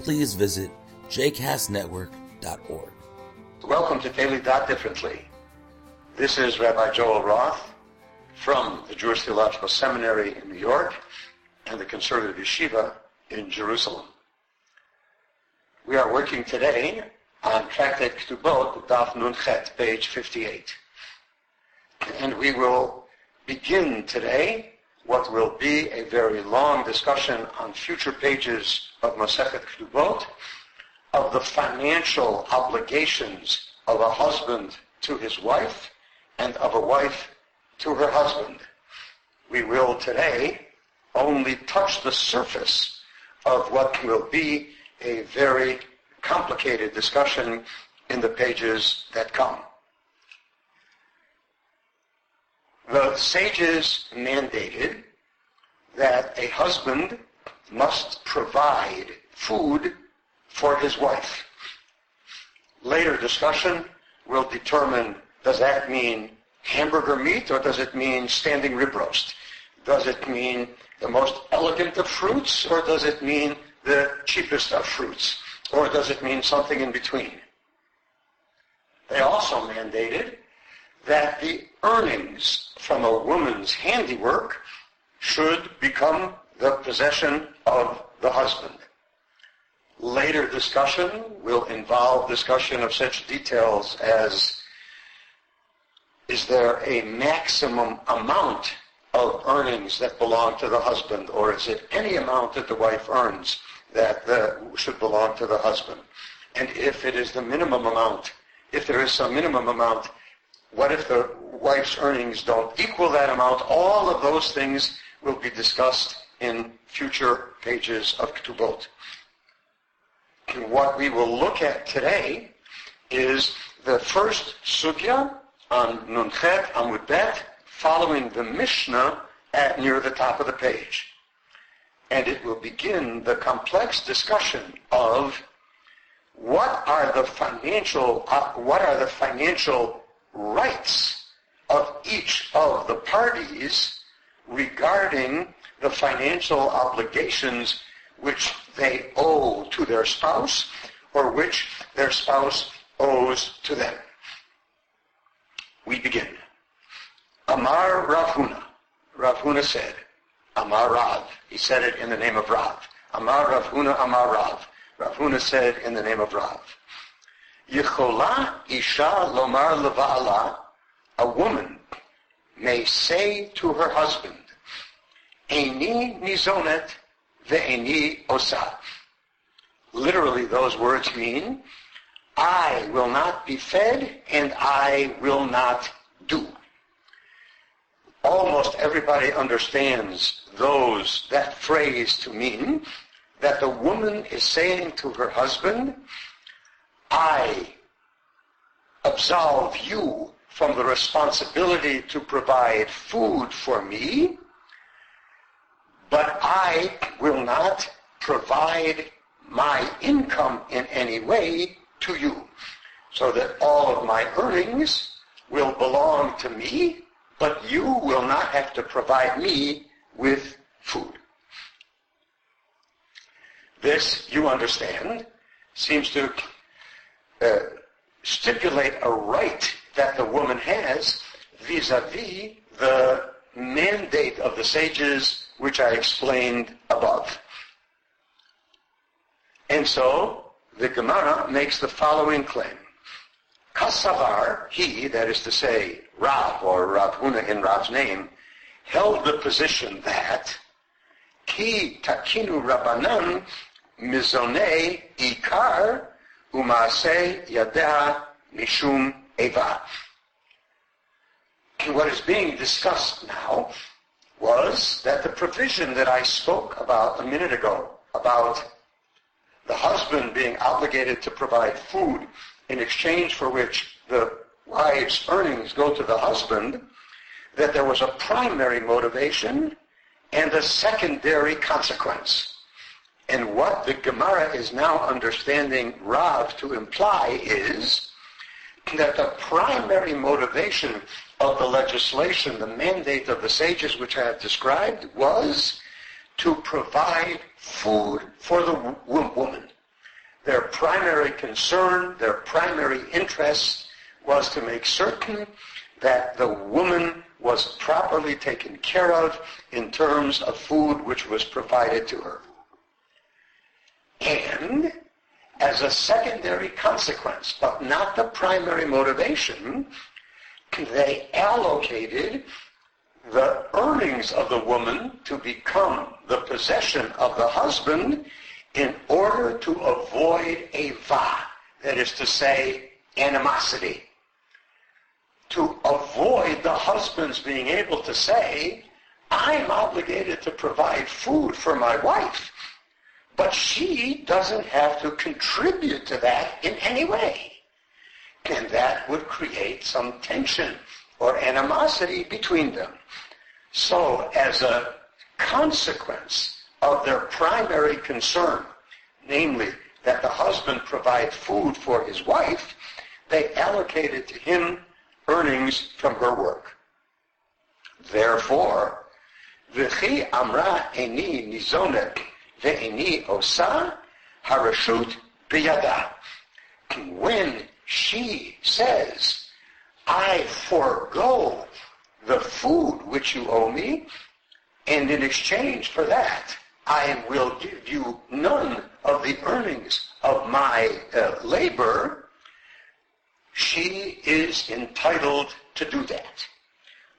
please visit jcastnetwork.org. Welcome to Daily Daf Differently. This is Rabbi Joel Roth from the Jewish Theological Seminary in New York and the Conservative Yeshiva in Jerusalem. We are working today on Tractate Ketubot, Daf Nun Chet, page 58. And we will begin today what will be a very long discussion on future pages of Masechet Ketubot of the financial obligations of a husband to his wife and of a wife to her husband. We will today only touch the surface of what will be a very complicated discussion in the pages that come. The sages mandated that a husband must provide food for his wife. Later discussion will determine does that mean hamburger meat or does it mean standing rib roast? Does it mean the most elegant of fruits or does it mean the cheapest of fruits? Or does it mean something in between? They also mandated that the earnings from a woman's handiwork should become the possession of the husband. Later discussion will involve discussion of such details as is there a maximum amount of earnings that belong to the husband or is it any amount that the wife earns that the, should belong to the husband? And if it is the minimum amount, if there is some minimum amount, what if the wife's earnings don't equal that amount? All of those things will be discussed in future pages of Ketubot. And what we will look at today is the first sugya on Nunchet Amud Bet, following the Mishnah at near the top of the page. And it will begin the complex discussion of what are the financial uh, what are the financial rights of each of the parties regarding the financial obligations which they owe to their spouse or which their spouse owes to them. We begin. Amar Rav Huna. Ravuna said, Amar Rav. He said it in the name of Rav. Amar Rav Huna Amar Rav. Ravuna said in the name of Rav. Yichola Isha Lomar Levala. A woman may say to her husband, Eini nizonet ve'eni osa. Literally, those words mean, I will not be fed and I will not do. Almost everybody understands those, that phrase to mean that the woman is saying to her husband, I absolve you from the responsibility to provide food for me, but I will not provide my income in any way to you, so that all of my earnings will belong to me, but you will not have to provide me with food. This, you understand, seems to uh, stipulate a right that the woman has vis-a-vis the mandate of the sages which I explained above. And so the Gemara makes the following claim. Kasavar, he, that is to say, Rav or Rav Huna in Rav's name, held the position that ki takinu rabanan mizone ikar What is being discussed now was that the provision that I spoke about a minute ago about the husband being obligated to provide food in exchange for which the wife's earnings go to the husband, that there was a primary motivation and a secondary consequence. And what the Gemara is now understanding Rav to imply is that the primary motivation of the legislation, the mandate of the sages which I have described, was to provide food for the woman. Their primary concern, their primary interest was to make certain that the woman was properly taken care of in terms of food which was provided to her. And as a secondary consequence, but not the primary motivation, they allocated the earnings of the woman to become the possession of the husband in order to avoid a va, that is to say, animosity. To avoid the husband's being able to say, I'm obligated to provide food for my wife, but she doesn't have to contribute to that in any way. And that would create some tension or animosity between them. So as a consequence of their primary concern, namely that the husband provide food for his wife, they allocated to him earnings from her work. Therefore, V'chi amra eni nizonet ve'eni osa harashut biyada. When she says, I forego the food which you owe me, and in exchange for that, I will give you none of the earnings of my uh, labor, she is entitled to do that.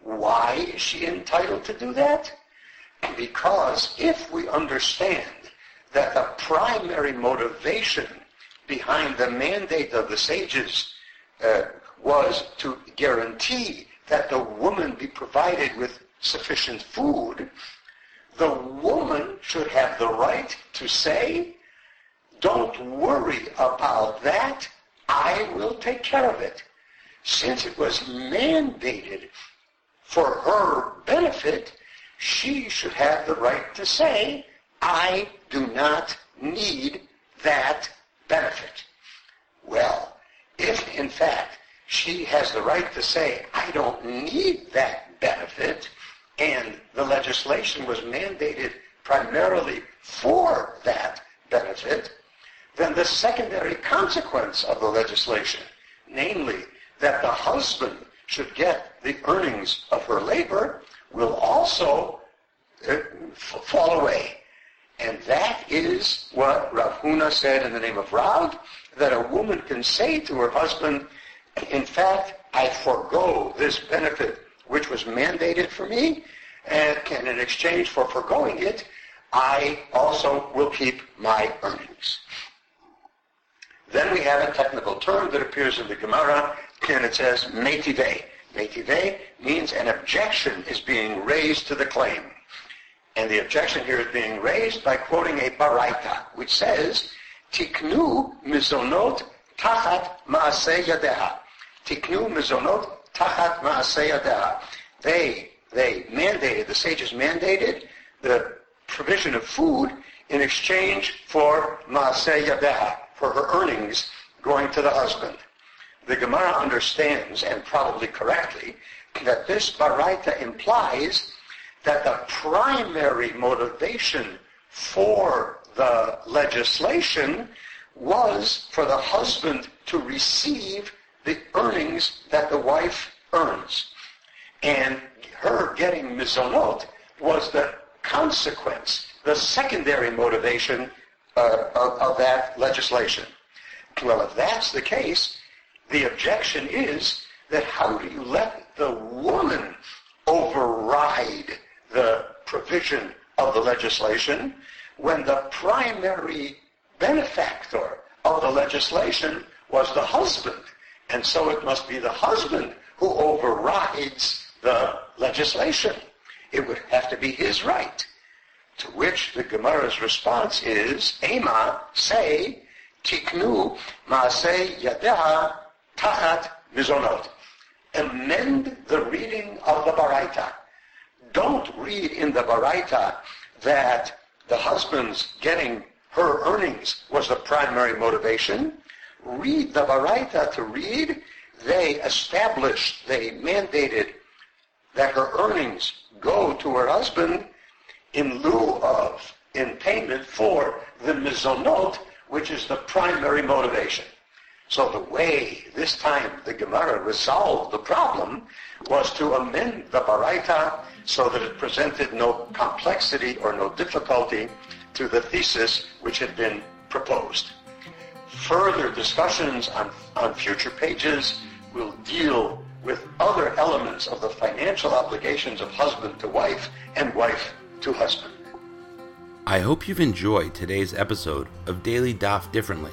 Why is she entitled to do that? Because if we understand that the primary motivation behind the mandate of the sages uh, was to guarantee that the woman be provided with sufficient food, the woman should have the right to say, don't worry about that, I will take care of it. Since it was mandated for her benefit, she should have the right to say, I do not need that benefit. Well, if in fact she has the right to say, I don't need that benefit, and the legislation was mandated primarily for that benefit, then the secondary consequence of the legislation, namely that the husband should get the earnings of her labor, will also uh, fall away. And that is what Rav Huna said in the name of Rav, that a woman can say to her husband, in fact, I forego this benefit which was mandated for me, and in exchange for foregoing it, I also will keep my earnings. Then we have a technical term that appears in the Gemara, and it says metive. Metive means an objection is being raised to the claim. And the objection here is being raised by quoting a baraita, which says, Tiknu mizonot tachat maaseh yadeha. Tiknu mizonot tachat maaseh yadeha. They, they mandated, the sages mandated the provision of food in exchange for maaseh yadeha, for her earnings going to the husband. The Gemara understands, and probably correctly, that this baraita implies that the primary motivation for the legislation was for the husband to receive the earnings that the wife earns. And her getting mizonot was the consequence, the secondary motivation uh, of, of that legislation. Well, if that's the case, the objection is that how do you let the woman override the provision of the legislation when the primary benefactor of the legislation was the husband. And so it must be the husband who overrides the legislation. It would have to be his right To which the Gemara's response is, Ema, say, tiknu maaseh yadeha tachat mizonot. Amend the reading of the Baraita. Don't read in the Baraita that the husband's getting her earnings was the primary motivation. Read the Baraita to read. They established, they mandated that her earnings go to her husband in lieu of, in payment for the mizonot, which is the primary motivation. So the way this time the Gemara resolved the problem was to amend the Baraita so that it presented no complexity or no difficulty to the thesis which had been proposed. Further discussions on, on future pages will deal with other elements of the financial obligations of husband to wife and wife to husband. I hope you've enjoyed today's episode of Daily Daf Differently,